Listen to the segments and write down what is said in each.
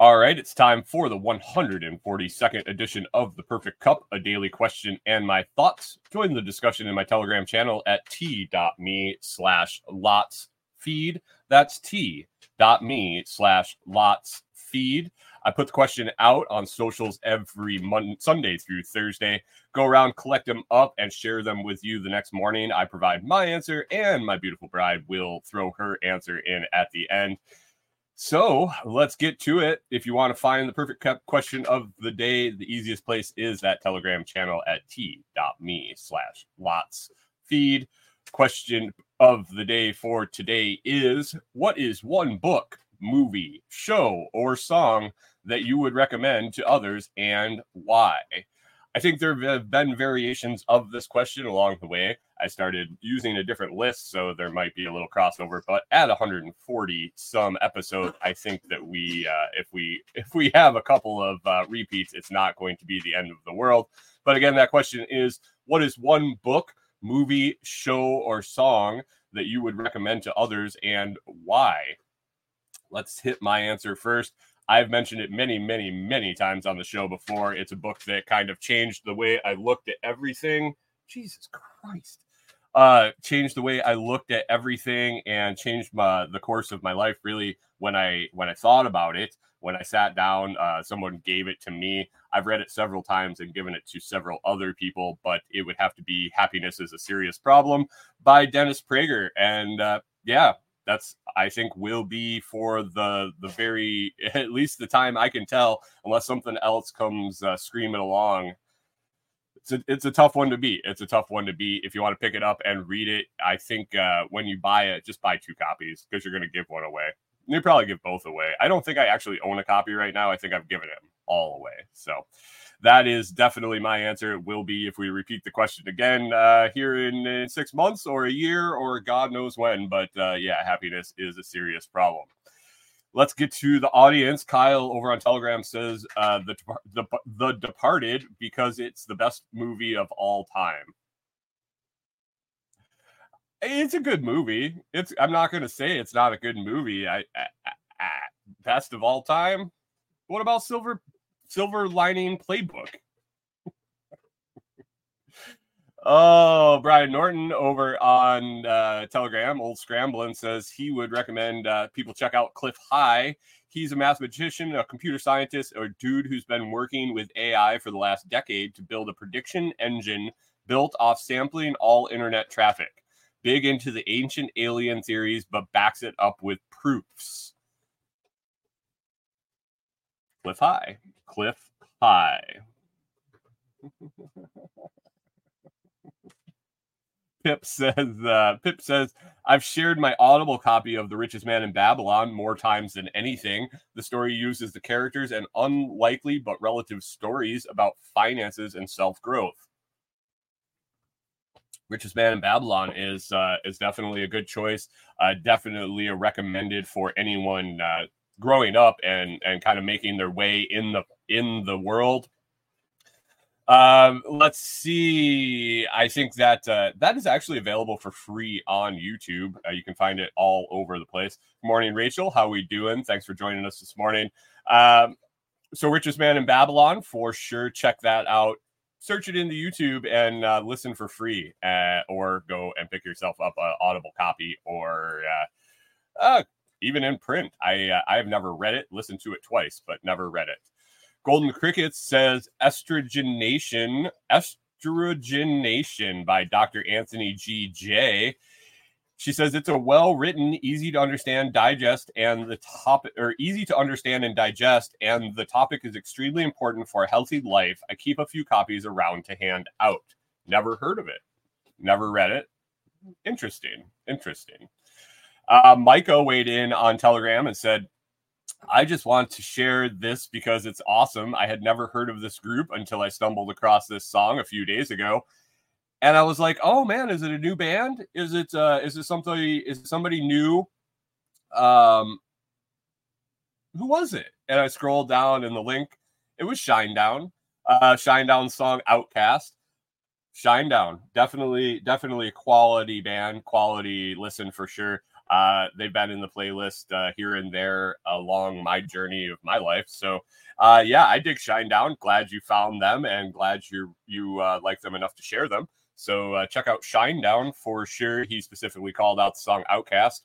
All right, it's time for the 142nd edition of the Perfect Cup, a daily question and my thoughts. Join the discussion in my Telegram channel at t.me slash lots feed. That's t.me slash lots feed. I put the question out on socials every Monday, Sunday through Thursday. Go around, collect them up, and share them with you the next morning. I provide my answer, and my beautiful bride will throw her answer in at the end. So let's get to it. If you want to find the perfect question of the day, the easiest place is that Telegram channel at t.me slash lots feed. Question of the day for today is What is one book, movie, show, or song that you would recommend to others and why? I think there have been variations of this question along the way. I started using a different list, so there might be a little crossover. But at 140 some episodes, I think that we, uh, if we, if we have a couple of uh, repeats, it's not going to be the end of the world. But again, that question is: What is one book, movie, show, or song that you would recommend to others, and why? Let's hit my answer first. I've mentioned it many, many, many times on the show before. It's a book that kind of changed the way I looked at everything. Jesus Christ. Uh, changed the way I looked at everything and changed my the course of my life really when I when I thought about it. When I sat down, uh, someone gave it to me. I've read it several times and given it to several other people, but it would have to be Happiness is a Serious Problem by Dennis Prager. And uh, yeah, that's I think will be for the the very at least the time I can tell, unless something else comes uh, screaming along. It's a, it's a tough one to beat. It's a tough one to beat. If you want to pick it up and read it, I think uh, when you buy it, just buy two copies because you're going to give one away. You probably give both away. I don't think I actually own a copy right now. I think I've given them all away. So that is definitely my answer. It will be if we repeat the question again uh, here in, in, six months or a year or God knows when. But uh, yeah, happiness is a serious problem. Let's get to the audience. Kyle over on Telegram says uh, the, the the Departed because it's the best movie of all time. It's a good movie. It's I'm not going to say it's not a good movie. I, I, I best of all time. What about Silver silver lining playbook. Oh, Brian Norton over on uh, Telegram, old scrambling, says he would recommend uh, people check out Cliff High. He's a mathematician, a computer scientist, a dude who's been working with AI for the last decade to build a prediction engine built off sampling all internet traffic. Big into the ancient alien theories, but backs it up with proofs. Cliff High. Cliff High. Pip says, uh, Pip says, I've shared my audible copy of The Richest Man in Babylon more times than anything. The story uses the characters and unlikely but relative stories about finances and self growth. Richest Man in Babylon is uh, is definitely a good choice. Uh, definitely a recommended for anyone uh, growing up and and kind of making their way in the in the world. Um, let's see. I think that uh, that is actually available for free on YouTube. Uh, you can find it all over the place. Good morning, Rachel. How we doing? Thanks for joining us this morning. Um, so, Richest Man in Babylon, for sure. Check that out. Search it into YouTube and uh, listen for free, uh, or go and pick yourself up an Audible copy, or uh, uh, even in print. I I have never read it, listened to it twice, but never read it. Golden Crickets says estrogeneration, estrogeneration by Dr. Anthony G. Jay She says it's a well written, easy to understand, digest, and the topic, or easy to understand and digest, and the topic is extremely important for a healthy life. I keep a few copies around to hand out. Never heard of it, never read it. Interesting, interesting. Uh, Micah weighed in on Telegram and said, I just want to share this because it's awesome. I had never heard of this group until I stumbled across this song a few days ago. And I was like, "Oh man, is it a new band? Is it uh is it somebody is it somebody new?" Um who was it? And I scrolled down in the link. It was Shinedown. Uh Shinedown song Outcast. Shinedown. Definitely definitely a quality band, quality listen for sure. Uh, they've been in the playlist uh, here and there along my journey of my life. So, uh, yeah, I dig Shinedown. Glad you found them and glad you you uh, like them enough to share them. So uh, check out Shinedown for sure. He specifically called out the song Outcast.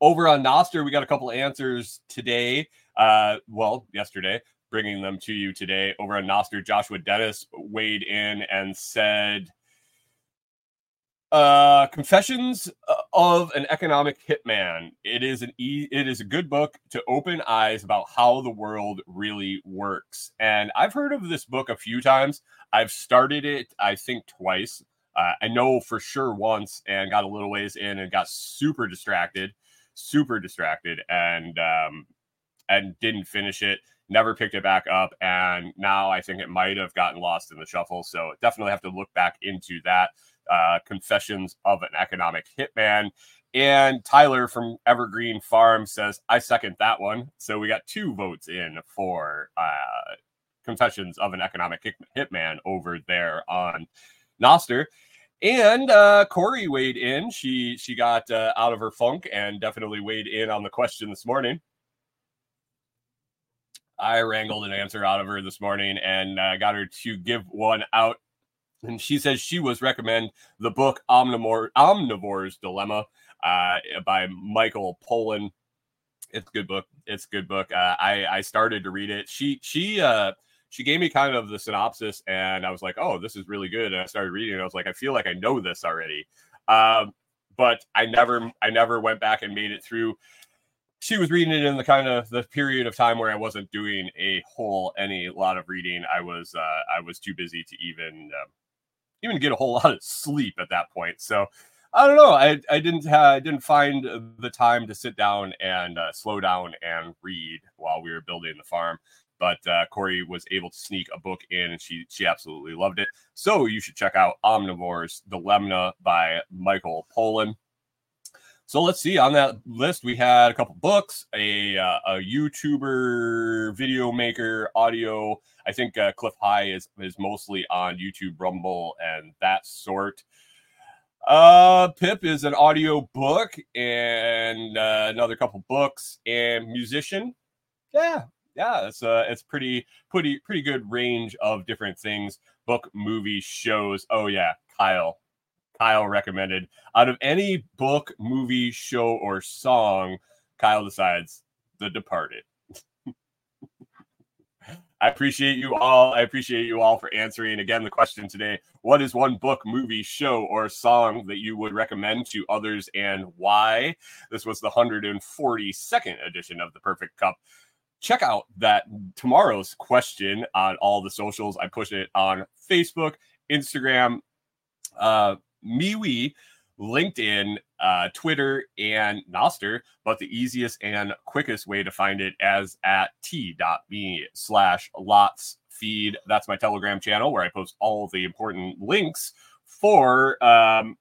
Over on Nostr, we got a couple answers today. Uh, well, yesterday, bringing them to you today. Over on Nostr, Joshua Dennis weighed in and said uh confessions of an economic hitman. It is an e- it is a good book to open eyes about how the world really works. And i've heard of this book a few times. I've started it i think twice. Uh, i know for sure once and got a little ways in and got super distracted super distracted and um and didn't finish it never picked it back up and now i think it might have gotten lost in the shuffle. So definitely have to look back into that uh, Confessions of an Economic Hitman. And Tyler from Evergreen Farm says, I second that one. So we got two votes in for uh, Confessions of an Economic Hitman over there on Nostr. And uh, Corey weighed in. She she got uh, out of her funk and definitely weighed in on the question this morning. I wrangled an answer out of her this morning and uh, got her to give one out and she says she was recommend the book Omnivore, Omnivore's Dilemma uh, by Michael Pollan. It's a good book. It's a good book. Uh, I I started to read it. She she uh she gave me kind of the synopsis, and I was like, oh, this is really good. And I started reading. And I was like, I feel like I know this already. Um, but I never I never went back and made it through. She was reading it in the kind of the period of time where I wasn't doing a whole any lot of reading. I was uh, I was too busy to even uh, even get a whole lot of sleep at that point. So I don't know. I, I didn't uh, I didn't find the time to sit down and uh, slow down and read while we were building the farm. But uh, Corey was able to sneak a book in, and she she absolutely loved it. So you should check out Omnivore's The Dilemma by Michael Pollan. So let's see. On that list, we had a couple books, a uh, a YouTuber, video maker, audio. I think uh, Cliff High is is mostly on YouTube, Rumble, and that sort. Uh, Pip is an audio book and uh, another couple books and musician. Yeah, yeah, it's uh, it's pretty pretty pretty good range of different things. Book, movie, shows. Oh yeah, Kyle Kyle recommended. Out of any book, movie, show, or song, Kyle decides The Departed. I appreciate you all. I appreciate you all for answering again the question today. What is one book, movie, show, or song that you would recommend to others and why? This was the 142nd edition of the Perfect Cup. Check out that tomorrow's question on all the socials. I push it on Facebook, Instagram, uh, MeWe, LinkedIn, uh, Twitter, and Nostr. But the easiest and quickest way to find it as at t.me slash lots feed. That's my Telegram channel where I post all the important links for um,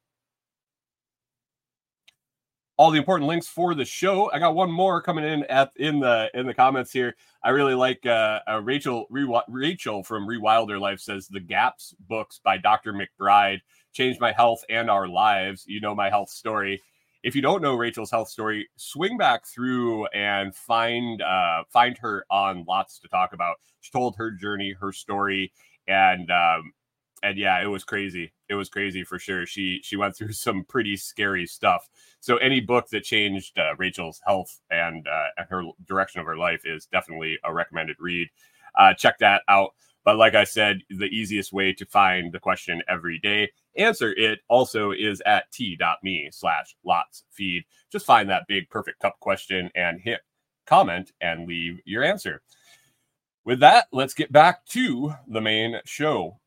all the important links for the show. I got one more coming in at in the in the comments here. I really like uh, uh Rachel Re- Rachel from Rewilder Life says the Gaps books by Dr. McBride changed my health and our lives. You know my health story. If you don't know Rachel's health story, swing back through and find uh, find her on lots to talk about. She told her journey, her story, and um, and yeah, it was crazy. It was crazy for sure. She she went through some pretty scary stuff. So any book that changed uh, Rachel's health and uh, her direction of her life is definitely a recommended read. Uh, check that out. But like I said, the easiest way to find the question every day, answer it also is at t.me slash lots feed. Just find that big perfect cup question and hit comment and leave your answer. With that, let's get back to the main show.